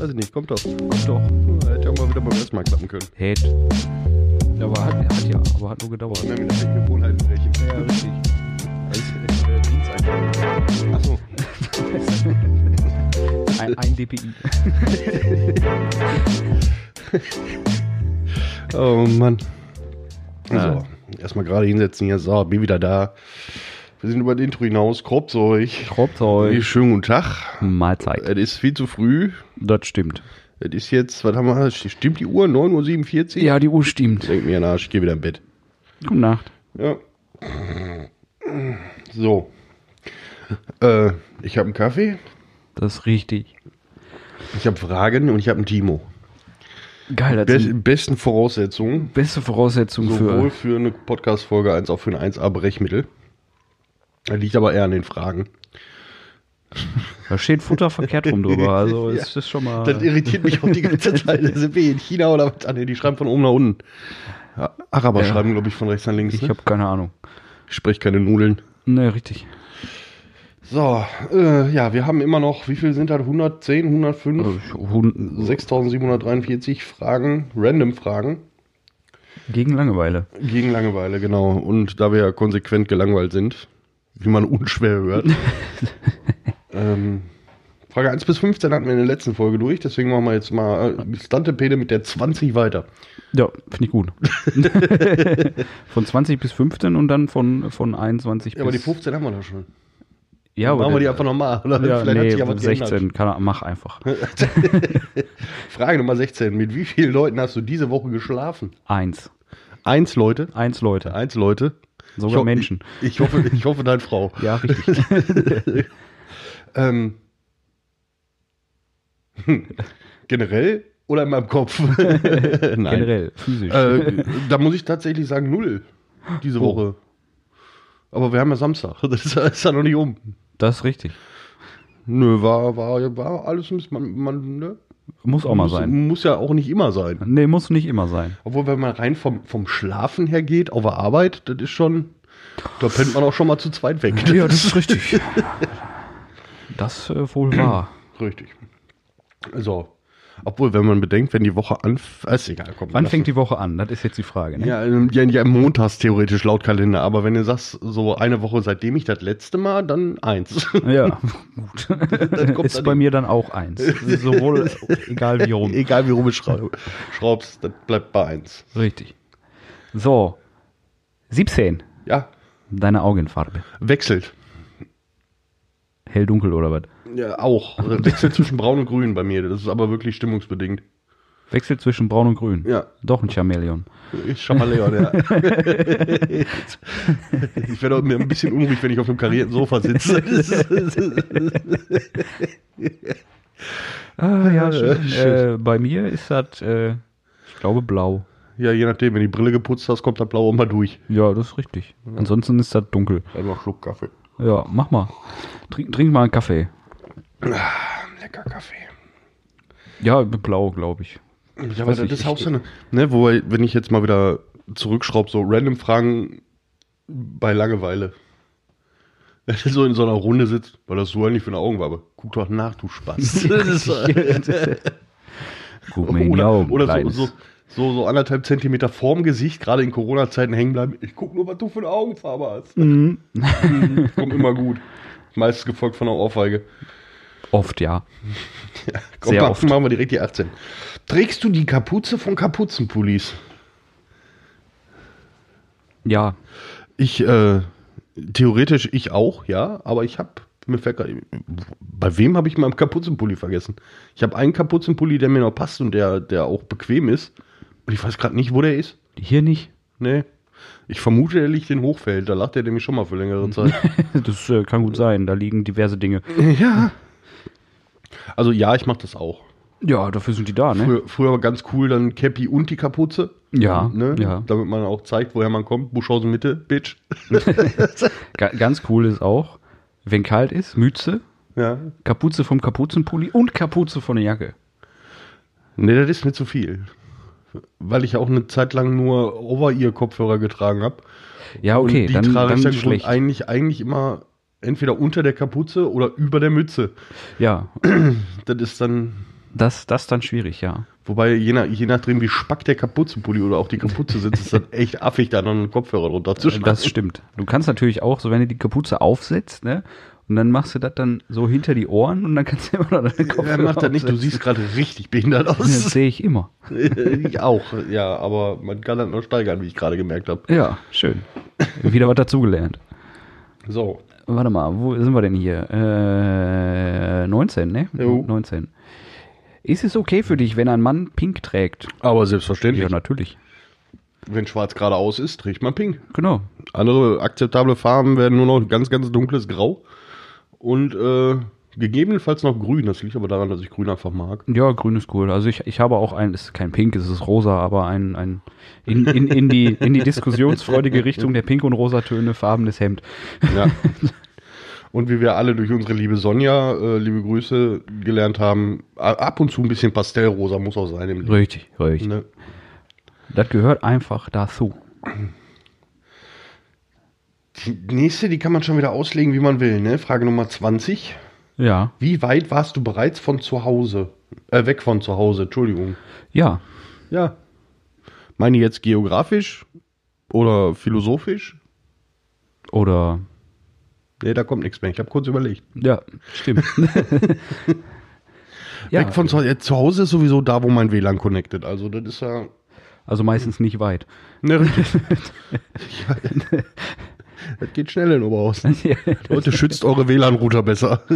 Weiß ich nicht, kommt doch. Kommt doch. Hätte ja auch mal wieder beim ersten Mal klappen können. Hätte. Aber hat, hat ja, aber hat nur gedauert. Wir haben wieder schlechte Gewohnheiten brechen. Ja, richtig. Achso. Ein, ein DPI. Oh Mann. Ja. So, erstmal gerade hinsetzen hier. So, bin wieder da. Wir sind über den Intro hinaus. Kropzeug. Kropzeug. Schönen guten Tag. Mahlzeit. Es ist viel zu früh. Das stimmt. Es ist jetzt, was haben wir? Stimmt die Uhr? 9.47 Uhr? Ja, die Uhr stimmt. Denk mir nach, ich gehe wieder im Bett. Gute Nacht. Ja. So. Äh, ich habe einen Kaffee, Das ist richtig. ich habe Fragen und ich habe einen Timo. Geil, das sind besten Voraussetzungen, beste Voraussetzung sowohl für. für eine Podcast-Folge als auch für ein 1A-Brechmittel. Da liegt aber eher an den Fragen. Da steht Futter verkehrt rum drüber. Also Ja. ist das schon mal. Das irritiert mich auch die ganze Zeit. Sind wir in China oder was? Ah, nee, die schreiben von oben nach unten. Ja, Araber Ja. schreiben, glaube ich, von rechts nach links. ich ne? habe keine Ahnung. ich spreche keine Nudeln. Ne, richtig. So, äh, ja, wir haben immer noch, wie viel sind das? 110, 105? Also, Hund- 6743 Fragen, random Fragen Gegen Langeweile. gegen Langeweile, genau. Und da wir ja konsequent gelangweilt sind, wie man unschwer hört. ähm, Frage 1 bis 15 hatten wir in der letzten Folge durch, deswegen machen wir jetzt mal äh, Stantepede mit der 20 weiter. Ja, finde ich gut. von 20 bis 15 und dann von, von 21 Ja, aber die bis. 15 haben wir da schon. Ja, machen wir die einfach nochmal. Ja, vielleicht nee, sich ja was geändert. 16. Kann, mach einfach. Frage Nummer 16. Mit wie vielen Leuten hast du diese Woche geschlafen? Eins. Eins Leute. Eins Leute. Eins Leute. Sogar ho- Menschen. Ich, ich, hoffe, ich hoffe, deine Frau. Ja, richtig. Ähm, hm, generell oder in meinem Kopf? Nein. Generell, physisch. Äh, da muss ich tatsächlich sagen, null diese Oh. Woche. Aber wir haben ja Samstag. Das ist, ist ja noch nicht um. Das ist richtig. Nö, war, war, war alles ein bisschen, man, man ne? Muss auch mal muss, sein. Muss ja auch nicht immer sein. Nee, muss nicht immer sein. Obwohl, wenn man rein vom, vom Schlafen her geht, auf der Arbeit, das ist schon, da pennt man auch schon mal zu zweit weg. Ja, das ist richtig. Das äh, wohl wahr. Richtig. So. Obwohl, wenn man bedenkt, wenn die Woche anfängt, ist egal, komm. Wann fängt die Woche an? Das ist jetzt die Frage. Ne? Ja, ähm, ja, ja, montags theoretisch laut Kalender, aber wenn du sagst, so eine Woche seitdem ich das letzte Mal, dann eins. Ja, gut. kommt ist dann bei mir dann auch eins. Sowohl, egal wie rum. Egal wie rum du schrau- schraubst, das bleibt bei eins. Richtig. So. 17. Ja, Deine Augenfarbe. wechselt. Hell, dunkel oder was? Ja, auch. Also Wechselt zwischen braun und grün bei mir. Das ist aber wirklich stimmungsbedingt. Wechselt zwischen braun und grün. Ja, Doch ein Chamäleon. ich Chamaleon, ja. ich werde auch mir ein bisschen unruhig, wenn ich auf einem karierten Sofa sitze. Ah, ja, schön. Äh, bei mir ist das, äh, ich glaube, blau. ja, je nachdem, wenn die Brille geputzt hast, kommt das Blau auch mal durch. Ja, das ist richtig. Ansonsten ist das dunkel. Einen Schluck Kaffee. Ja, mach mal. Trink, trink mal einen Kaffee. Lecker Kaffee. Ja, blau, glaube ich. Ja, aber das ist auch so eine, ne, wo, wenn ich jetzt mal wieder zurückschraube, so random Fragen bei Langeweile. Wenn du so in so einer Runde sitzt, weil das so eigentlich für eine Augenwabe. Guck doch nach, du ist- Guck mir in die oder Augen, oder so, so, so, so anderthalb Zentimeter vorm Gesicht, gerade in Corona-Zeiten hängen bleiben. Ich guck nur, was du für eine Augenfarbe hast. Mhm. Kommt immer gut. Meistens gefolgt von einer Ohrfeige. Oft, ja. Komm, Sehr oft. machen wir direkt die 18. Trägst du die Kapuze von Kapuzenpullis? Ja, Ich, äh, theoretisch ich auch, ja, aber ich habe, mir fällt grad- bei wem habe ich meinen Kapuzenpulli vergessen? Ich habe einen Kapuzenpulli, der mir noch passt und der, der auch bequem ist. Und ich weiß gerade nicht, wo der ist. hier nicht. Nee. Ich vermute, der liegt in Hochfeld. Da lag der nämlich schon mal für längere Zeit. Das äh, kann gut sein. Da liegen diverse Dinge. ja. Also ja, ich mache das auch. Ja, dafür sind die da, ne? Früher, früher war ganz cool dann Cappy und die Kapuze. Ja, Ne? ja. Damit man auch zeigt, woher man kommt. Buschhausen Mitte, Bitch. Ga ganz cool ist auch, wenn kalt ist, Mütze, Ja. Kapuze vom Kapuzenpulli und Kapuze von der Jacke. Nee, das ist mir zu viel. Weil ich auch eine Zeit lang nur Over-Ear-Kopfhörer getragen habe. Ja, okay, und die dann, trage ich dann dann schlecht. eigentlich, eigentlich immer entweder unter der Kapuze oder über der Mütze. Ja, Das ist dann, Das, das ist dann schwierig, ja. Wobei, je, nach, je nachdem, wie spack der Kapuzenpulli oder auch die Kapuze sitzt, ist das echt affig, da noch einen Kopfhörer drunter zu schneiden. Das stimmt. Du kannst natürlich auch, so wenn du die Kapuze aufsetzt, ne? Und dann machst du das dann so hinter die Ohren und dann kannst du immer noch deine Kopfhörer Er macht das nicht, du siehst gerade richtig behindert Das aus. sehe ich immer. ich auch, ja, aber man kann das noch steigern, wie ich gerade gemerkt habe. Ja, schön. Wieder was dazugelernt. So, Warte mal, wo sind wir denn hier? Äh, 19, ne? Jo. 19. Ist es okay für dich, wenn ein Mann pink trägt? aber selbstverständlich, Ja, natürlich. wenn schwarz geradeaus ist, trägt man pink. Genau. Andere akzeptable Farben werden nur noch ganz, ganz dunkles Grau und äh, gegebenenfalls noch grün. Das liegt aber daran, dass ich grün einfach mag. Ja, grün ist cool. Also ich, ich habe auch ein, es ist kein Pink, es ist rosa, aber ein, ein in, in, in, die, in die diskussionsfreudige Richtung der Pink- und Rosatöne farbenes Hemd. Ja. Und wie wir alle durch unsere liebe Sonja, äh, liebe Grüße, gelernt haben, ab und zu ein bisschen Pastellrosa muss auch sein im Leben. Richtig, richtig. Ne? Das gehört einfach dazu. Die nächste, die kann man schon wieder auslegen, wie man will. Ne? Frage Nummer 20. Ja, Wie weit warst du bereits von zu Hause? Äh, weg von zu Hause, Entschuldigung. ja. Ja. Meine jetzt geografisch oder philosophisch? Oder, Nee, da kommt nichts mehr. Ich habe kurz überlegt. ja, stimmt. ja, Weg von zu Hause. Ja, zu Hause ist sowieso da, wo mein WLAN connected. Also das ist ja. also meistens nicht weit. Ne, richtig. ja, das geht schnell in Oberhaus. Leute, schützt eure WLAN-Router besser.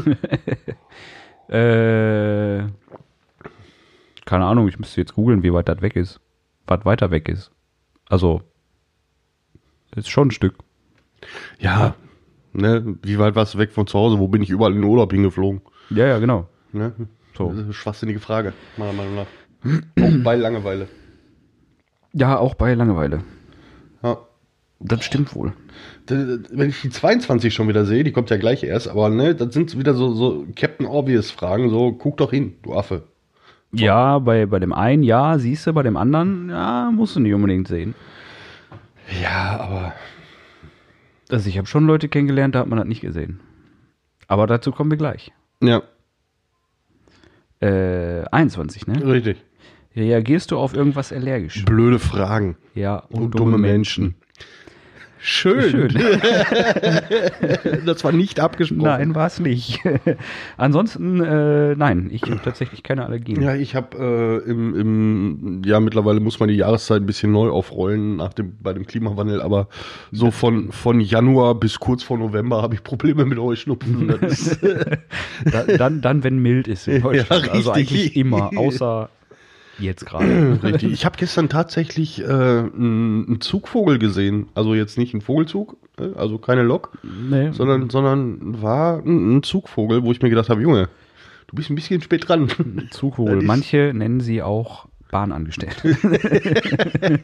Äh, keine Ahnung, ich müsste jetzt googeln, wie weit das weg ist. Was weiter weg ist. Also, ist schon ein Stück. Ja. Ne, wie weit warst du weg von zu Hause? Wo bin ich überall in den Urlaub hingeflogen? Ja, ja, genau. Ne? So. Das ist eine schwachsinnige Frage, meiner Meinung nach. Auch bei Langeweile. Ja, auch bei Langeweile. Ja. Das stimmt wohl. Wenn ich die 22 schon wieder sehe, die kommt ja gleich erst, aber ne, das sind wieder so, so Captain Obvious Fragen, so guck doch hin, du Affe. Ja, bei, bei dem einen ja, siehst du, bei dem anderen, ja, musst du nicht unbedingt sehen. Ja, aber Also ich habe schon Leute kennengelernt, da hat man das nicht gesehen. Aber dazu kommen wir gleich. ja, Äh, 21, ne? richtig. Reagierst du auf irgendwas allergisch? Blöde Fragen Ja, und, dumme Menschen. Schön. das war nicht abgesprochen. Nein, war es nicht. Ansonsten, äh, nein, ich habe tatsächlich keine Allergien. Ja, ich habe äh, im, im, ja, mittlerweile muss man die Jahreszeit ein bisschen neu aufrollen nach dem, bei dem Klimawandel, aber so von, von Januar bis kurz vor November habe ich Probleme mit Heuschnupfen. Dann, dann, wenn mild ist in Deutschland. also richtig. eigentlich immer, außer jetzt gerade. Richtig. Ich habe gestern tatsächlich äh, einen einen Zugvogel gesehen. Also jetzt nicht ein Vogelzug, äh, also keine Lok, Nee. sondern, sondern war ein, Zugvogel, wo ich mir gedacht habe, Junge, du bist ein bisschen spät dran. Zugvogel. Manche nennen sie auch Bahnangestellte.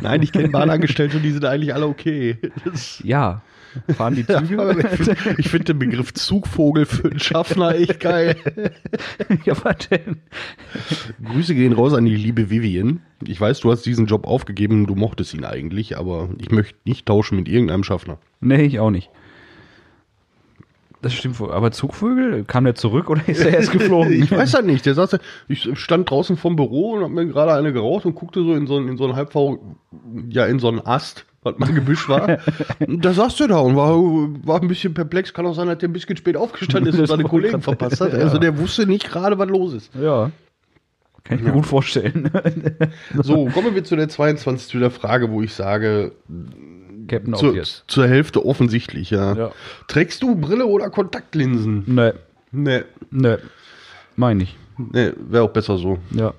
Nein, ich kenne Bahnangestellte und die sind eigentlich alle okay. Das, ja, fahren die ja, Züge? aber ich finde find den Begriff Zugvogel für einen Schaffner echt geil. ja, was denn? Grüße gehen raus an die liebe Vivian. Ich weiß, du hast diesen Job aufgegeben, du mochtest ihn eigentlich, aber ich möchte nicht tauschen mit irgendeinem Schaffner. Nee, ich auch nicht. Das stimmt wohl. Aber Zugvögel, kam der zurück oder ist er erst geflogen? Ich weiß das nicht. Der saß, ich stand draußen vom Büro und hab mir gerade eine geraucht und guckte so in so, einen- in so einen halbvor, ja, in so einen Ast, was mal Gebüsch war. Da saß der da und war, war ein bisschen perplex. Kann auch sein, dass der ein bisschen spät aufgestanden ist und seine Kollegen verpasst hat. Also ja. der wusste nicht gerade, was los ist. Ja. Kann ich mir gut vorstellen. So, kommen wir zu der 22. zu der Frage, wo ich sage, Captain zur, Obvious. zur Hälfte offensichtlich, ja. Ja. Trägst du Brille oder Kontaktlinsen? Nee, Nee, nee. Meine ich. nee wäre auch besser so. Ja.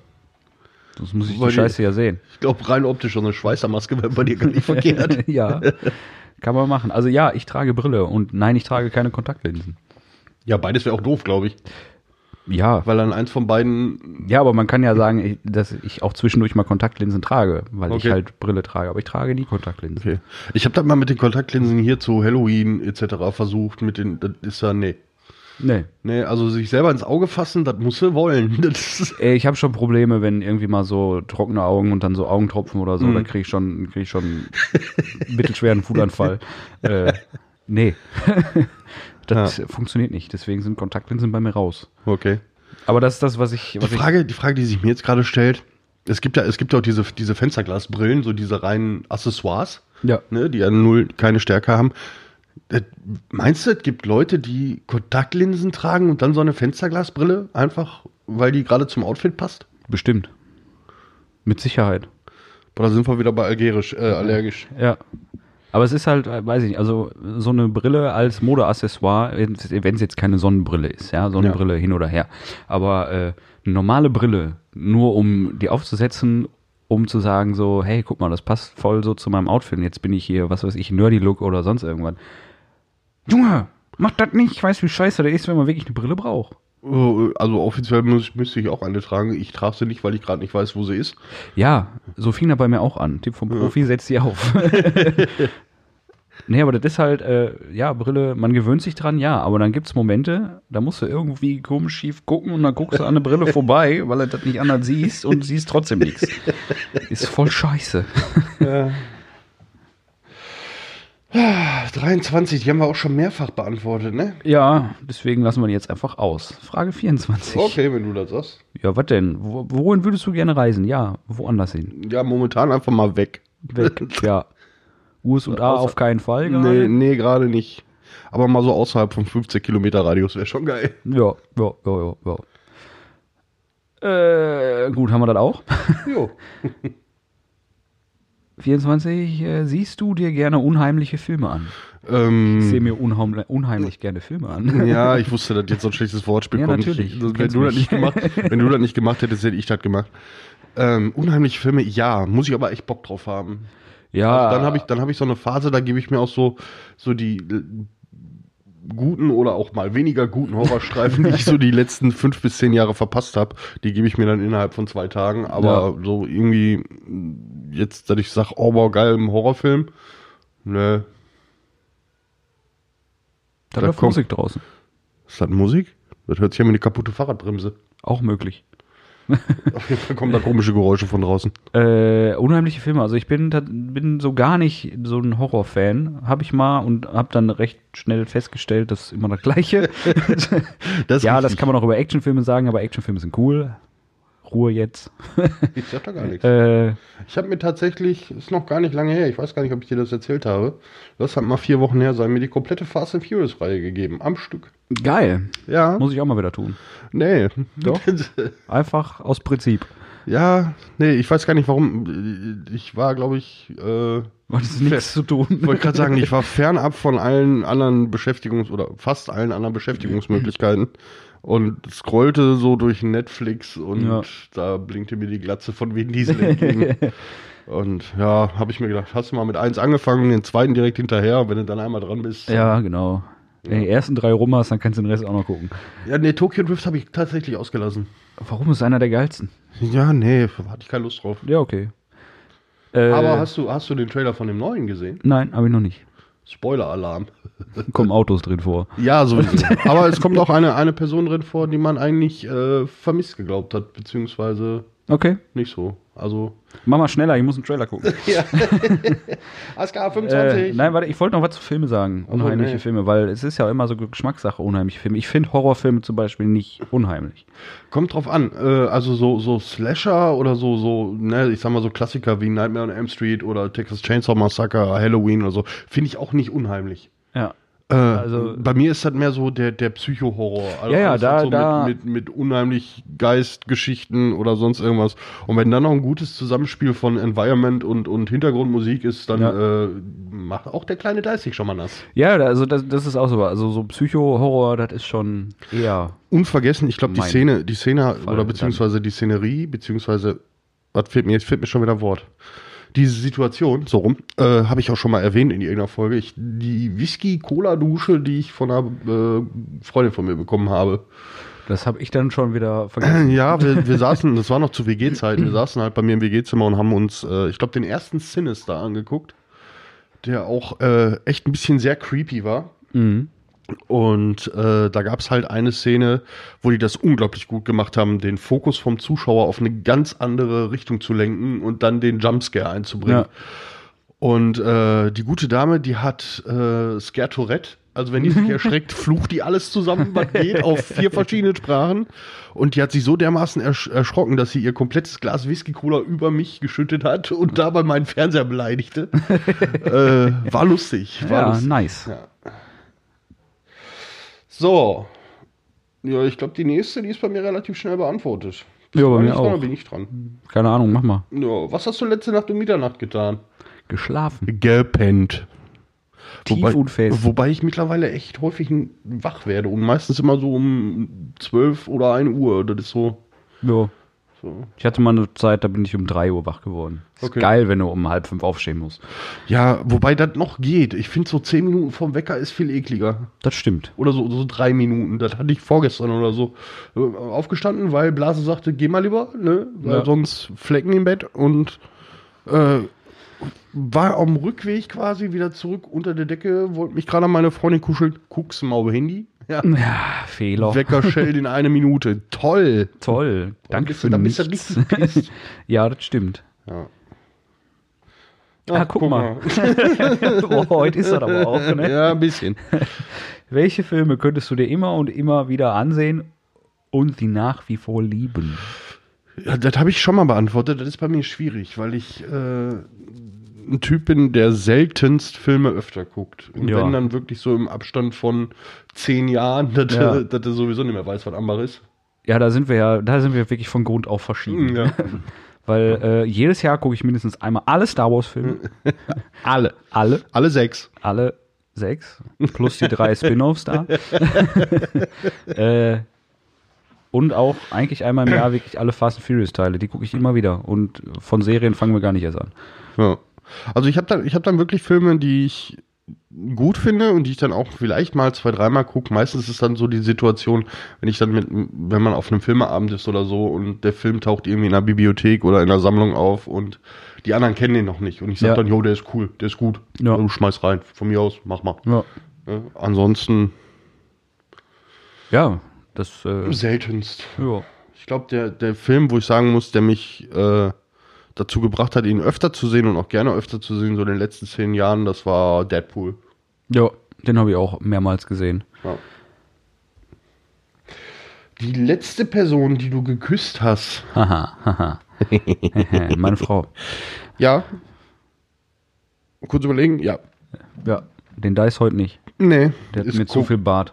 Das muss ich Weil die die- Scheiße ja sehen. Ich glaube, rein optisch so eine Schweißermaske wäre bei dir gar nicht verkehrt. ja. Kann man machen. Also ja, ich trage Brille und nein, ich trage keine Kontaktlinsen. Ja, beides wäre auch doof, glaube ich. Ja, Weil dann eins von beiden. ja, aber man kann ja sagen, ich- dass ich auch zwischendurch mal Kontaktlinsen trage, weil ich Okay. halt Brille trage, aber ich trage nie Kontaktlinsen. Okay. Ich habe das mal mit den Kontaktlinsen hier zu Halloween etc. versucht. Mit den, das ist ja, nee. Nee. Nee, also sich selber ins Auge fassen, das muss sie wollen. Das Äh, Ich habe schon Probleme, wenn irgendwie mal so trockene Augen und dann so Augentropfen oder so, Mhm. da kriege ich schon, krieg ich schon mittelschweren Fudanfall. äh, nee. das funktioniert nicht. Deswegen sind Kontaktlinsen bei mir raus. okay. Aber das ist das, was ich. Die Was Frage, die Frage, die sich mir jetzt gerade stellt, es gibt ja, es gibt ja auch diese, diese Fensterglasbrillen, so diese reinen Accessoires, ich, ja. ne, die ja null keine Stärke haben. Meinst du, es gibt Leute, die Kontaktlinsen tragen und dann so eine Fensterglasbrille, einfach weil die gerade zum Outfit passt? Bestimmt. Mit Sicherheit. Boah, da sind wir wieder bei algerisch, äh, allergisch. Ja. Aber es ist halt, äh, weiß ich nicht, also so eine Brille als Modeaccessoire, wenn es jetzt keine Sonnenbrille ist, ja, Sonnenbrille hin oder her. Aber äh, eine normale Brille, nur um die aufzusetzen, um zu sagen so, hey, guck mal, das passt voll so zu meinem Outfit. Und Jetzt bin ich hier, was weiß ich, Nerdy-Look oder sonst irgendwas. Junge, mach das nicht. Ich weiß, wie scheiße das ist, wenn man wirklich eine Brille braucht. Äh, Also offiziell muss, müsste ich auch eine tragen. Ich trage sie nicht, weil ich gerade nicht weiß, wo sie ist. Ja, so fing das bei mir auch an. Tipp vom Profi, setz sie auf. nee, aber das ist halt, äh, ja, Brille, man gewöhnt sich dran, ja, aber dann gibt's Momente, da musst du irgendwie komisch schief gucken und dann guckst du an eine Brille vorbei, weil du das nicht anders siehst und siehst trotzdem nichts. Ist voll scheiße. Ja. Ah, 23, die haben wir auch schon mehrfach beantwortet, ne? Ja, deswegen lassen wir die jetzt einfach aus. Frage 24. Okay, wenn du das sagst. Ja, was denn? Wo, wohin würdest du gerne reisen? Ja, woanders hin. Ja, momentan einfach mal weg. Weg, ja. USA Außer- auf keinen Fall. Nee, gerade. nee, gerade nicht. Aber mal so außerhalb von 50 Kilometer Radius wäre schon geil. Ja, ja, ja, ja, ja. Äh, gut, haben wir das auch? Jo. 24, äh, siehst du dir gerne unheimliche Filme an? Ich Ähm, sehe mir unheimlich, unheimlich gerne Filme an. ja, ich wusste, dass jetzt so ein schlechtes Wortspiel Ja, kommt. natürlich. Ich, wenn, du das nicht gemacht, wenn du das nicht gemacht hättest, hätte ich das gemacht. Ähm, unheimliche Filme, ja, muss ich aber echt Bock drauf haben. Ja, Also dann habe ich, dann habe ich so eine Phase, da gebe ich mir auch so, so die guten oder auch mal weniger guten Horrorstreifen, die ich so die letzten fünf bis zehn Jahre verpasst habe, die gebe ich mir dann innerhalb von zwei Tagen. Aber so irgendwie jetzt, dass ich sage, oh wow, geil, ein Horrorfilm. Ne, da da läuft kommt- Musik draußen. ist das Musik? Das hört sich an wie eine kaputte Fahrradbremse. Auch möglich. Auf jeden Fall kommen da komische Geräusche von draußen. Äh, unheimliche Filme. Also ich bin, bin so gar nicht so ein Horrorfan. Habe ich mal und habe dann recht schnell festgestellt, das ist immer das Gleiche. Das ja, das richtig. kann man auch über Actionfilme sagen, aber Actionfilme sind cool. Ruhe jetzt. Ich sag da gar nichts. Äh, Ich habe mir tatsächlich, ist noch gar nicht lange her, ich weiß gar nicht, ob ich dir das erzählt habe. Das hat mal vier Wochen her sein, mir die komplette Fast and Furious Reihe gegeben, am Stück. geil. Ja, Muss ich auch mal wieder tun. nee. Doch. Einfach aus Prinzip. ja, nee, ich weiß gar nicht warum. Ich war, glaube ich, äh, Weil es nichts zu tun. wollte gerade sagen, ich war fernab von allen anderen Beschäftigungs- oder fast allen anderen Beschäftigungsmöglichkeiten und scrollte so durch Netflix und Ja. da blinkte mir die Glatze von Vin Diesel entgegen. und ja, habe ich mir gedacht, hast du mal mit eins angefangen, den zweiten direkt hinterher, wenn du dann einmal dran bist. Ja, genau. Wenn du die ersten drei rum hast, dann kannst du den Rest auch noch gucken. Ja, nee, Tokyo Drift habe ich tatsächlich ausgelassen. Warum ist einer der geilsten? Ja, nee, hatte ich keine Lust drauf. Ja, okay. Äh, Aber hast du, hast du den Trailer von dem neuen gesehen? Nein, habe ich noch nicht. Spoiler-Alarm. Kommen Autos drin vor. Ja, sowieso. Aber es kommt auch eine, eine Person drin vor, die man eigentlich äh, vermisst geglaubt hat, beziehungsweise Okay. nicht so. Also. Mach mal schneller, ich muss einen Trailer gucken. Ja. ASK äh, 25. nein, warte, ich wollte noch was zu Filme sagen. Unheimliche nee. Filme, weil es ist ja immer so Geschmackssache, unheimliche Filme. Ich finde Horrorfilme zum Beispiel nicht unheimlich. Kommt drauf an. Äh, also so, so Slasher oder so, so, ne, ich sag mal so Klassiker wie Nightmare on Elm Street oder Texas Chainsaw Massacre, Halloween oder so, finde ich auch nicht unheimlich. Äh, Also- bei mir ist das mehr so der, der Psycho-Horror. Also Ja, ja, da- so da- Mit, mit, mit unheimlich Geistgeschichten oder sonst irgendwas. Und wenn dann noch ein gutes Zusammenspiel von Environment und, und Hintergrundmusik ist, dann Ja. äh, macht auch der kleine Dice sich schon mal nass. Ja, also das, das ist auch so. Also so Psycho-Horror, das ist schon eher. Unvergessen, ich glaube, die Szene, die Szene Fall oder beziehungsweise die Szenerie, beziehungsweise, was fehlt mir, jetzt fehlt mir schon wieder ein Wort. Diese Situation, so rum, äh, habe ich auch schon mal erwähnt in irgendeiner Folge. Ich, die Whisky-Cola-Dusche, die ich von einer äh, Freundin von mir bekommen habe. Das habe ich dann schon wieder vergessen. Ja, wir, wir saßen, das war noch zu WG-Zeiten, wir saßen halt bei mir im WG-Zimmer und haben uns, äh, ich glaube, den ersten Sinister angeguckt, der auch äh, echt ein bisschen sehr creepy war. Mhm. Und äh, da gab es halt eine Szene, wo die das unglaublich gut gemacht haben, den Fokus vom Zuschauer auf eine ganz andere Richtung zu lenken und dann den Jumpscare einzubringen. Ja. Und äh, die gute Dame, die hat äh, Scare Tourette. Also wenn die sich erschreckt, flucht die alles zusammen, was geht, auf vier verschiedene Sprachen. Und die hat sich so dermaßen ersch erschrocken, dass sie ihr komplettes Glas Whisky-Cola über mich geschüttet hat und dabei meinen Fernseher beleidigte. äh, war lustig. War Ja, lustig. nice. Ja. So. Ja, ich glaube, die nächste, die ist bei mir relativ schnell beantwortet. Ja, bei mir nicht dran, auch. bin ich dran. Keine Ahnung, mach mal. Ja, was hast du letzte Nacht um Mitternacht getan? Geschlafen. Gepennt. Tief wobei, und fest. Wobei ich mittlerweile echt häufig wach werde und meistens immer so um 12 oder 1 Uhr. Das ist so. Ja. So. Ich hatte mal eine Zeit, da bin ich um 3 Uhr wach geworden. Ist Okay. geil, wenn du um halb fünf aufstehen musst. Ja, wobei das noch geht. Ich finde so 10 Minuten vorm Wecker ist viel ekliger. Das stimmt. Oder so, so drei Minuten. Das hatte ich vorgestern oder so. Äh, Aufgestanden, weil Blase sagte, geh mal lieber, ne? Weil Ja. sonst Flecken im Bett und äh, war am Rückweg quasi wieder zurück unter der Decke, wollte mich gerade an meine Freundin kuscheln, guck's mal auf Handy. Ja. Ja, Fehler. Wecker schellt in eine Minute. Toll. Toll. Danke für du- dann bist du nichts. ja, das stimmt. Ja. Ah, guck mal. oh, heute ist das aber auch, ne? Ja, ein bisschen. Welche Filme könntest du dir immer und immer wieder ansehen und sie nach wie vor lieben? Ja, das habe ich schon mal beantwortet. Das ist bei mir schwierig, weil ich äh, ein Typ bin, der seltenst Filme öfter guckt. Und Ja. wenn dann wirklich so im Abstand von zehn Jahren, dass, Ja. er- dass er sowieso nicht mehr weiß, was Amber ist. Ja, da sind wir ja, da sind wir wirklich von Grund auf verschieden. Ja. Weil äh, jedes Jahr gucke ich mindestens einmal alle Star Wars Filme. alle. Alle. Alle sechs. Alle sechs. Plus die drei Spin-offs da. äh, und auch eigentlich einmal im Jahr wirklich alle Fast and Furious Teile. Die gucke ich immer wieder. Und von Serien fangen wir gar nicht erst an. Ja. Also ich habe dann, ich hab dann wirklich Filme, die ich gut finde und die ich dann auch vielleicht mal zwei, dreimal gucke. Meistens ist dann so die Situation, wenn ich dann mit, wenn man auf einem Filmeabend ist oder so und der Film taucht irgendwie in einer Bibliothek oder in einer Sammlung auf und die anderen kennen den noch nicht. Und ich sage Ja. dann, jo, der ist cool, der ist gut. Ja. Du schmeiß rein, von mir aus, mach mal. Ja. Ja, ansonsten Ja, das. Äh, seltenst. ja. Ich glaube, der, der Film, wo ich sagen muss, der mich äh, dazu gebracht hat, ihn öfter zu sehen und auch gerne öfter zu sehen, so in den letzten zehn Jahren, das war Deadpool. ja, den habe ich auch mehrmals gesehen. Ja. Die letzte Person, die du geküsst hast. Haha, haha. Meine Frau. Ja. Kurz überlegen, ja. Ja, den Dice heute nicht. Nee. Der hat ist mir zu viel Bart.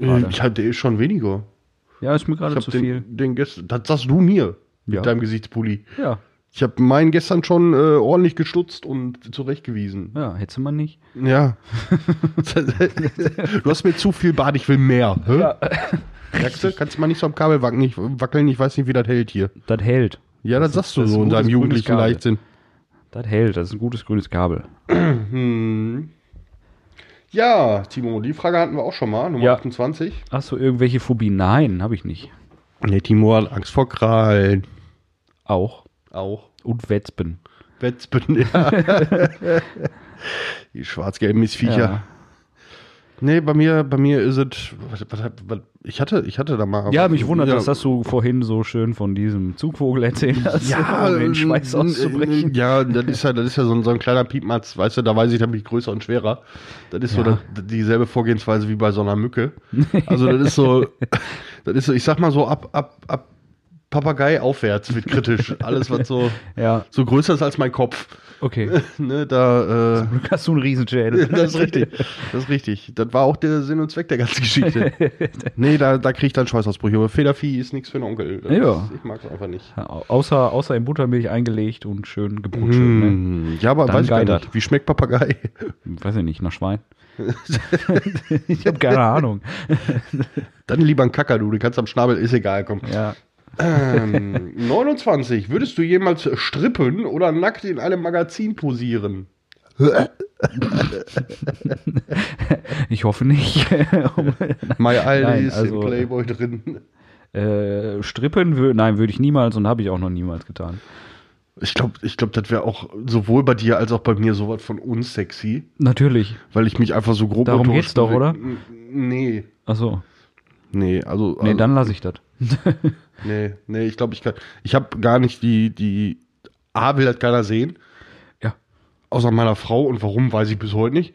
Äh, Ich hatte eh schon weniger. Ja, ist mir gerade zu hab viel. den, den gestern, das sagst du mir Ja. mit deinem Gesichtspulli. Ja, Ich habe meinen gestern schon äh, ordentlich gestutzt und zurechtgewiesen. ja, hättest du mal nicht. Ja. du hast mir zu viel Bart, ich will mehr. Hä? Ja, Merkst du? Kannst du mal nicht so am Kabel wackeln, ich, weiß nicht, wie das hält hier. das hält. Ja, das, Das sagst du das so in deinem jugendlichen. Leichtsinn. Das hält, das ist ein gutes grünes Kabel. Hm. Ja, Timo, die Frage hatten wir auch schon mal, Nummer Ja. 28. Hast du irgendwelche Phobien? Nein, habe ich nicht. Nee, Timo hat Angst vor Krallen. Auch. Auch. Und Wespen. Wetzben, ja. die schwarz-gelben Missviecher. Ja. Nee, bei mir, bei mir ist es. Ich, hatte, ich hatte da mal. Ja, mich wundert, ja, dass das du vorhin so schön von diesem Zugvogel erzählt hast, Ja, um den Schweiß auszubrechen. Ja, das ist ja, das ist ja so ein, so ein kleiner Piepmatz, weißt du, da weiß ich, da bin ich größer und schwerer. Das ist so Ja. das, dieselbe Vorgehensweise wie bei so einer Mücke. Also das ist so, das ist so, ich sag mal so ab, ab, ab Papagei aufwärts wird kritisch. Alles, was so, Ja, so größer ist als mein Kopf. okay. Ne, da, äh, Glück hast du einen Riesenschädel. das ist richtig. Das ist richtig. Das war auch der Sinn und Zweck der ganzen Geschichte. nee, da, da krieg ich dann Schweißausbrüche. Aber Federvieh ist nichts für einen Onkel. Das Ja. Ist, ich mag es einfach nicht. Au- Außer, außer in Buttermilch eingelegt und schön gebrutscht. Ne? Hm, Ja, aber Dann weiß ich gar nicht. Wie schmeckt Papagei? Weiß ich nicht, nach Schwein. ich habe keine Ahnung. Dann lieber ein Kakadu, du kannst am Schnabel, ist egal, komm. Ja. Ähm, 29. Würdest du jemals strippen oder nackt in einem Magazin posieren? Ich hoffe nicht. My Aldi Nein, ist also- im Playboy drin. äh, strippen, wür nein, würde ich niemals und habe ich auch noch niemals getan. Ich glaube, ich glaub, das wäre auch sowohl bei dir als auch bei mir sowas von unsexy, Natürlich. weil ich mich einfach so grob Darum geht's doch, oder? Nee, Achso. nee, also. Nee, also, dann lasse ich das. Nee, nee, ich glaube, ich kann. Ich habe gar nicht die, die. A will das keiner sehen, Ja. außer meiner Frau und warum, weiß ich bis heute nicht.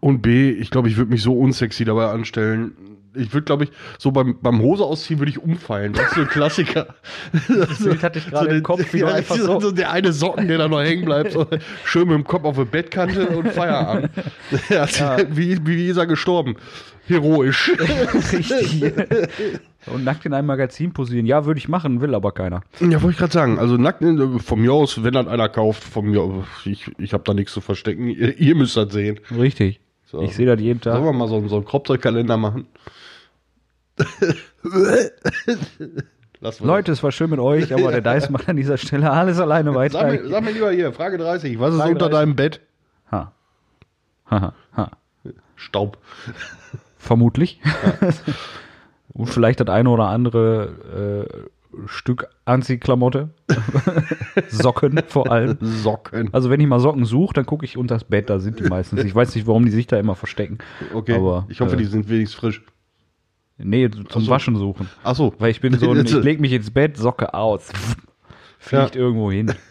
Und B, ich glaube, ich würde mich so unsexy dabei anstellen. Ich würde, glaube ich, so beim, beim Hose ausziehen würde ich umfallen. Das ist so ein Klassiker. Das Bild hatte ich gerade so im Kopf, wie ja, einfach so, so- der eine Socken, der da noch hängen bleibt. So schön mit dem Kopf auf der Bettkante und Feierabend. Ja, wie, wie ist er gestorben? Heroisch. Richtig. Und nackt in einem Magazin posieren. Ja, würde ich machen, will aber keiner. Ja, wollte ich gerade sagen. Also nackt, äh, von mir aus, wenn dann einer kauft, von mir, aus, ich, ich habe da nichts zu verstecken. Ihr, ihr müsst das sehen. Richtig. So. Ich sehe das jeden Tag. Sollen wir mal so, so einen Kropfzeugkalender machen? Leute, es war schön mit euch, aber der Dice macht an dieser Stelle alles alleine weiter. Sag mir, sag mir lieber hier, Frage 30. Was ist Frage unter 30. deinem Bett? Ha. Ha, ha. Staub. Vermutlich. Und vielleicht das eine oder andere äh, Stück Anziehklamotte. Socken vor allem. Socken. Also wenn ich mal Socken suche, dann gucke ich unter das Bett, da sind die meistens. Ich weiß nicht, warum die sich da immer verstecken. Okay. Aber, ich hoffe, äh, die sind wenigstens frisch. Nee, zum Ach so. Waschen suchen. Ach so. Weil ich bin so, ein, ich leg mich ins Bett, Socke aus. Fliegt Ja. irgendwo hin.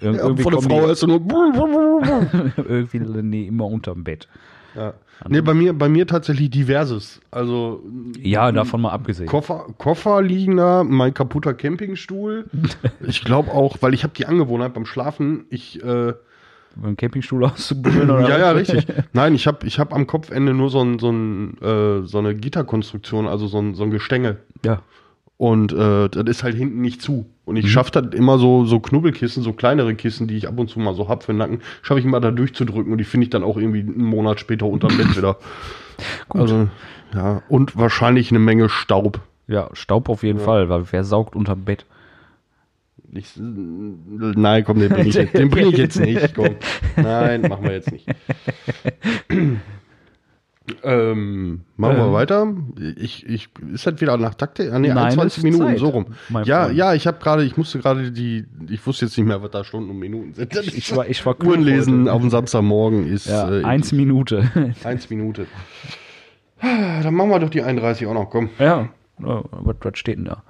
Ja, irgendwie von der Frau die, ist nur. irgendwie nee, immer unterm Bett. Ja. Nee, bei mir, bei mir tatsächlich diverses. Also Ja, davon mal abgesehen. Koffer, Koffer liegen da, mein kaputter Campingstuhl. ich glaube auch, weil ich habe die Angewohnheit beim Schlafen, ich äh, Beim Campingstuhl auszubuddeln oder ja, ja, richtig. Nein, ich habe ich hab am Kopfende nur so, ein, so, ein, äh, so eine Gitterkonstruktion, also so ein, so ein Gestänge. Ja. Und äh, das ist halt hinten nicht zu. Und Mhm. ich schaffe das immer so, so Knubbelkissen, so kleinere Kissen, die ich ab und zu mal so hab für den Nacken, schaffe ich immer da durchzudrücken und die finde ich dann auch irgendwie einen Monat später unterm Bett wieder. Also, ja, und wahrscheinlich eine Menge Staub. Ja, Staub auf jeden Fall, weil wer saugt unterm Bett? Ich, nein, komm, den bringe ich, jetzt- den bring ich jetzt nicht. Komm. Nein, machen wir jetzt nicht. Ähm, machen wir Ähm. weiter. Ich, ich, ist das wieder nach Takte? Ah, nee, Nein, 21 ist Minuten, Zeit, so rum. Ja, Freund. ja, ich habe gerade, ich musste gerade die, ich wusste jetzt nicht mehr, was da Stunden und Minuten sind. Ich war, ich war Uhren lesen heute. auf dem Samstagmorgen ist Ja, äh, eins Minute. eins Minute. Dann machen wir doch die 31 auch noch, komm. ja, oh, was steht denn da?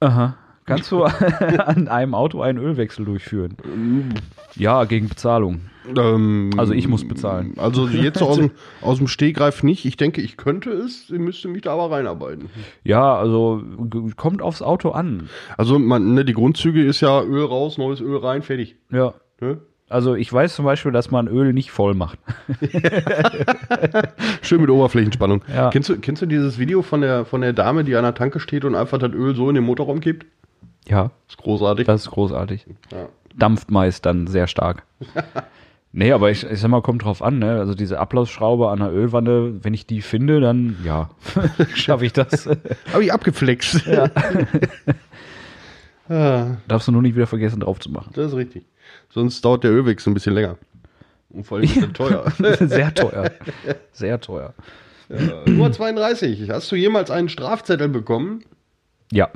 Aha. Kannst du an einem Auto einen Ölwechsel durchführen? Ja, gegen Bezahlung. Ähm, Also ich muss bezahlen. Also jetzt aus dem, aus dem Stehgreif nicht. Ich denke, ich könnte es, ihr müsste mich da aber reinarbeiten. Ja, also kommt aufs Auto an. Also man, ne, die Grundzüge ist ja Öl raus, neues Öl rein, fertig. Ja. Ne? Also ich weiß zum Beispiel, dass man Öl nicht voll macht. Schön mit Oberflächenspannung. Ja. Kennst, du, kennst du dieses Video von der, von der Dame, die an der Tanke steht und einfach das Öl so in den Motorraum kippt? Ja, ist großartig. das ist großartig. Ja. Dampft meist dann sehr stark. nee, aber ich, ich sag mal, kommt drauf an, ne? Also diese Ablassschraube an der Ölwanne, wenn ich die finde, dann ja, schaffe ich das. Habe ich abgeflext. Ja. ah, Darfst du nur nicht wieder vergessen, drauf zu machen. das ist richtig. Sonst dauert der Ölwechsel ein bisschen länger. Und vor allem ist er teuer. sehr teuer. Sehr teuer. Äh, Nummer 32. Hast du jemals einen Strafzettel bekommen? Ja.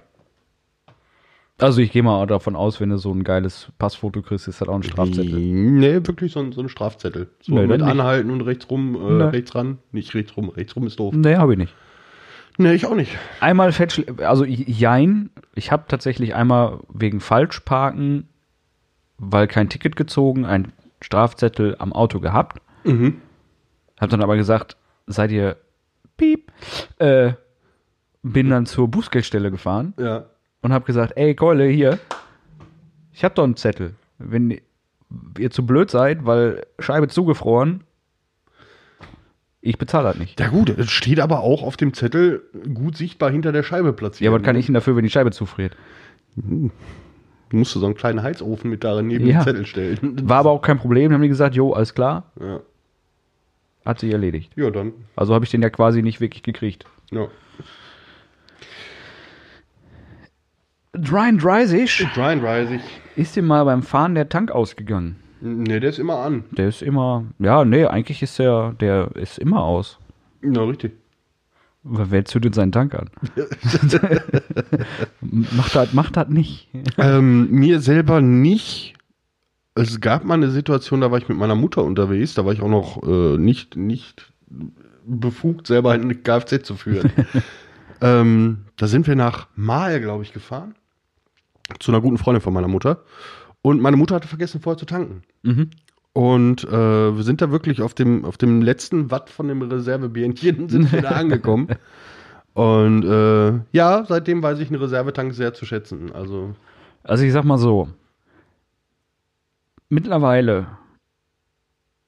Also ich gehe mal davon aus, wenn du so ein geiles Passfoto kriegst, ist das auch ein Strafzettel. Nee, wirklich so ein, so ein Strafzettel. So Nee, mit anhalten und rechts rum, äh, Nee. rechts ran. Nicht rechts rum, rechts rum ist doof. Nee, habe ich nicht. Nee, ich auch nicht. Einmal fälsch, also jein, ich habe tatsächlich einmal wegen Falschparken, weil kein Ticket gezogen, einen Strafzettel am Auto gehabt. Mhm. Hab dann aber gesagt, seid ihr piep, äh, bin dann zur Bußgeldstelle gefahren Ja. Und habe gesagt, ey Keule, hier, ich hab doch einen Zettel. Wenn ihr zu blöd seid, weil Scheibe zugefroren, ich bezahle das nicht. Ja gut, es steht aber auch auf dem Zettel gut sichtbar hinter der Scheibe platziert. Ja, was kann ich denn dafür, wenn die Scheibe zufriert? Du musst so einen kleinen Heizofen mit darin neben Ja. den Zettel stellen. War aber auch kein Problem. Dann haben die gesagt, jo, alles klar, Ja, hat sich erledigt. ja dann. Also habe ich den ja quasi nicht wirklich gekriegt. Ja. 33 33. ist dir mal beim Fahren der Tank ausgegangen. Nee, der ist immer an. Der ist immer, ja, nee, eigentlich ist der, der ist immer aus. Ja, richtig. Wer zündet seinen Tank an? macht das macht das nicht. ähm, mir selber nicht. Es gab mal eine Situation, da war ich mit meiner Mutter unterwegs, da war ich auch noch äh, nicht, nicht befugt, selber eine Kfz zu führen. ähm, da sind wir nach Mahl, glaube ich, gefahren. Zu einer guten Freundin von meiner Mutter. Und meine Mutter hatte vergessen, vorher zu tanken. Mhm. Und äh, wir sind da wirklich auf dem, auf dem letzten Watt von dem Reservebierchen sind wir da angekommen. Und äh, ja, seitdem weiß ich einen Reservetank sehr zu schätzen. Also, Also ich sag mal so, mittlerweile,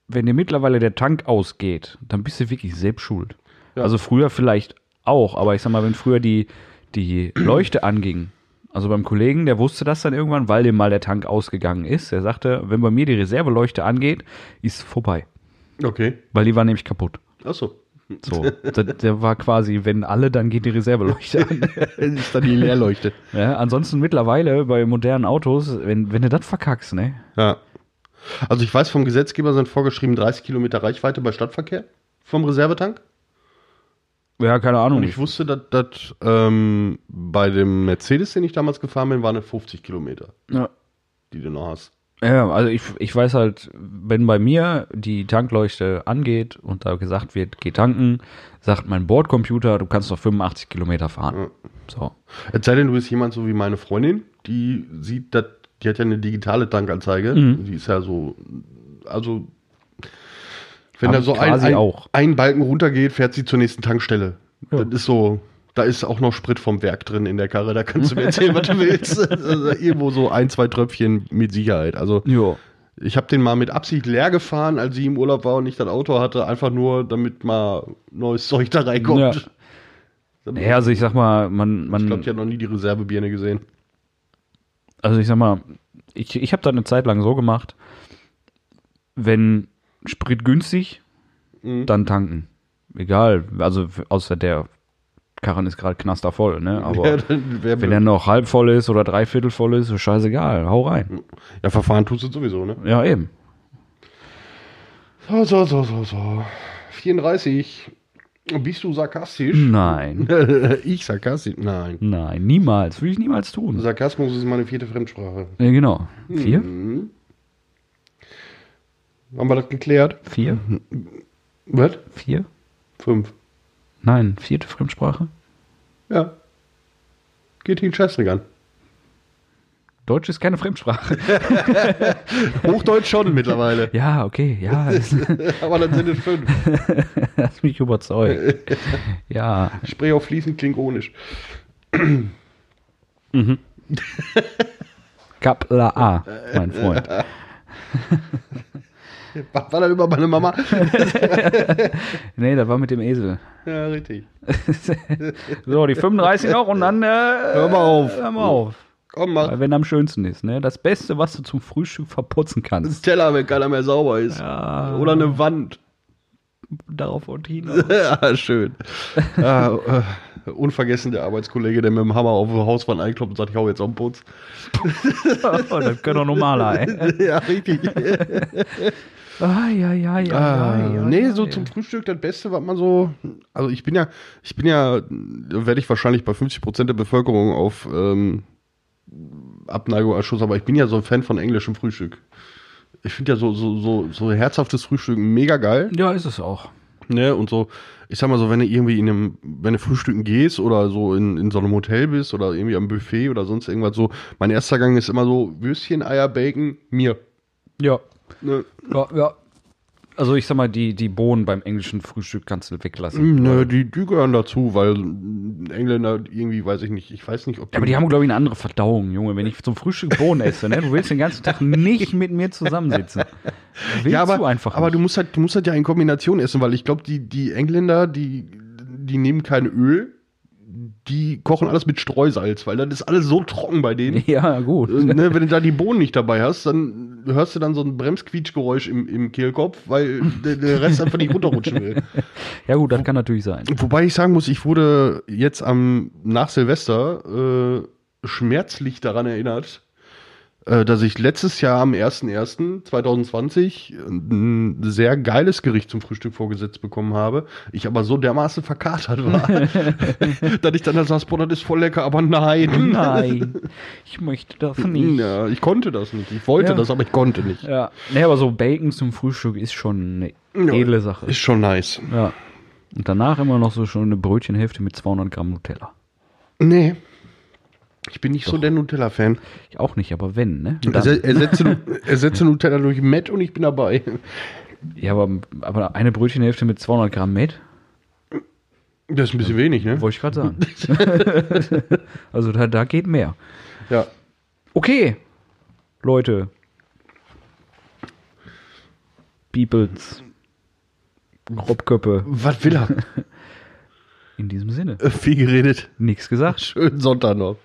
wenn dir mittlerweile der Tank ausgeht, dann bist du wirklich selbst schuld. Ja. Also früher vielleicht auch, aber ich sag mal, wenn früher die, die Leuchte anging, also beim Kollegen, der wusste das dann irgendwann, weil dem mal der Tank ausgegangen ist. Er sagte, wenn bei mir die Reserveleuchte angeht, ist vorbei. okay. Weil die war nämlich kaputt. Achso. So, der, der war quasi, wenn alle, dann geht die Reserveleuchte an. ist dann die Leerleuchte. Ja, ansonsten mittlerweile bei modernen Autos, wenn, wenn du das verkackst, ne? Ja. Also ich weiß, vom Gesetzgeber sind vorgeschrieben 30 Kilometer Reichweite bei Stadtverkehr vom Reservetank. Ja, keine Ahnung. Und ich wusste, dass das ähm, bei dem Mercedes, den ich damals gefahren bin, waren es 50 Kilometer, ja. die du noch hast. Ja, also ich, ich weiß halt, wenn bei mir die Tankleuchte angeht und da gesagt wird, geh tanken, sagt mein Bordcomputer, du kannst noch 85 Kilometer fahren. So. Es sei denn, du bist jemand so wie meine Freundin, die sieht, dass die hat ja eine digitale Tankanzeige. Mhm. Die ist ja so, also wenn Hab da ich so ein, ein, auch. ein Balken runtergeht, fährt sie zur nächsten Tankstelle. Ja. Das ist so, da ist auch noch Sprit vom Werk drin in der Karre, da kannst du mir erzählen, was du willst. Also irgendwo so ein, zwei Tröpfchen mit Sicherheit. Also Ja. ich habe den mal mit Absicht leer gefahren, als sie im Urlaub war und ich das Auto hatte, einfach nur, damit mal neues Zeug da reinkommt. Ja. Ja, also ich sag mal, man, ich man, glaube, ich habe noch nie die Reservebirne gesehen. also ich sag mal, ich, ich habe da eine Zeit lang so gemacht, wenn Sprit günstig, Mhm. dann tanken. Egal, also außer der Karren ist gerade knastervoll, ne? Aber Ja, dann wenn er noch halb voll ist oder dreiviertel voll ist, ist scheißegal, hau rein. ja, verfahren tust du sowieso, ne? Ja, eben. So, so, so, so, so. 34. Bist du sarkastisch? Nein, ich sarkastisch? Nein. nein, niemals, würde ich niemals tun. Sarkasmus ist meine vierte Fremdsprache. Ja, genau. Vier? Mhm. Haben wir das geklärt? Vier? Was? Vier? Fünf. Nein, vierte Fremdsprache? Ja. Geht den Scheißdreck an. Deutsch ist keine Fremdsprache. Hochdeutsch schon mittlerweile. ja, okay, ja, Aber dann sind es fünf. hast mich überzeugt. Ja, Sprich auf fließend klingonisch. Kapla A, mein Freund. Was war das über meine Mama? Nee, das war mit dem Esel. Ja, richtig. So, die 35 noch und dann äh, hör mal auf. Hör mal auf. Komm, mach Weil wenn am schönsten ist, ne? Das Beste, was du zum Frühstück verputzen das kannst. Teller, wenn keiner mehr sauber ist. Ja. Oder eine Wand. Darauf und hinaus. ja, schön. ja, äh, unvergessen der Arbeitskollege, der mit dem Hammer auf die Hauswand einkloppt und sagt, ich hau jetzt auf den Putz. oh, das können doch normaler, ey. ja, richtig. Ah, ja, ja, ja. Ah, ja, ja, nee, ja, so zum Frühstück das Beste, was man so. Also ich bin ja, ich bin ja, da werde ich wahrscheinlich bei 50 Prozent der Bevölkerung auf ähm, Abneigung als Schuss, aber ich bin ja so ein Fan von englischem Frühstück. Ich finde ja so, so, so, so herzhaftes Frühstück mega geil. Ja, ist es auch. Ne, und so, ich sag mal so, wenn du irgendwie in einem, wenn du frühstücken gehst oder so in, in so einem Hotel bist oder irgendwie am Buffet oder sonst irgendwas so, mein erster Gang ist immer so Würstchen, Eier, Bacon, mir. Ja. Ne, Ja, ja. Also ich sag mal, die, die Bohnen beim englischen Frühstück kannst du weglassen. ne die, die gehören dazu, weil Engländer irgendwie, weiß ich nicht, ich weiß nicht, ob Ja, aber die haben, glaube ich, eine andere Verdauung, Junge. Wenn ich zum Frühstück Bohnen esse, ne? Du willst den ganzen Tag nicht mit mir zusammensitzen. Willst ja, aber, du einfach aber du musst halt, du musst halt ja in Kombination essen, weil ich glaube, die, die Engländer, die, die nehmen kein Öl, die kochen alles mit Streusalz, weil das ist alles so trocken bei denen. Ja, gut. Äh, ne, wenn du da die Bohnen nicht dabei hast, dann hörst du dann so ein Bremsquietschgeräusch im, im Kehlkopf, weil der, der Rest einfach nicht runterrutschen will. Ja, gut, das kann natürlich sein. Wobei ich sagen muss, ich wurde jetzt am nach Silvester äh, schmerzlich daran erinnert, dass ich letztes Jahr am 01.01.2020 ein sehr geiles Gericht zum Frühstück vorgesetzt bekommen habe. Ich aber so dermaßen verkatert war, dass ich dann da saß, boah, das ist voll lecker, aber nein. Nein, ich möchte das nicht. Ja, ich konnte das nicht. Ich wollte Ja. das, aber ich konnte nicht. Ja, nee, aber so Bacon zum Frühstück ist schon eine edle Sache. Ist schon nice. Ja. Und danach immer noch so schon eine Brötchenhälfte mit 200 Gramm Nutella. Nee. Ich bin nicht so der Nutella-Fan. Ich auch nicht, aber wenn, ne? Also ersetze, ersetze Nutella durch Met und ich bin dabei. Ja, aber, aber eine Brötchenhälfte mit 200 Gramm Met? Das ist ein bisschen wenig, ne? Wollte ich gerade sagen. also da, da geht mehr. Ja. Okay, Leute. Peoples. Grobköppe. Was will er? In diesem Sinne. Viel geredet. Nichts gesagt. Schönen Sonntag noch.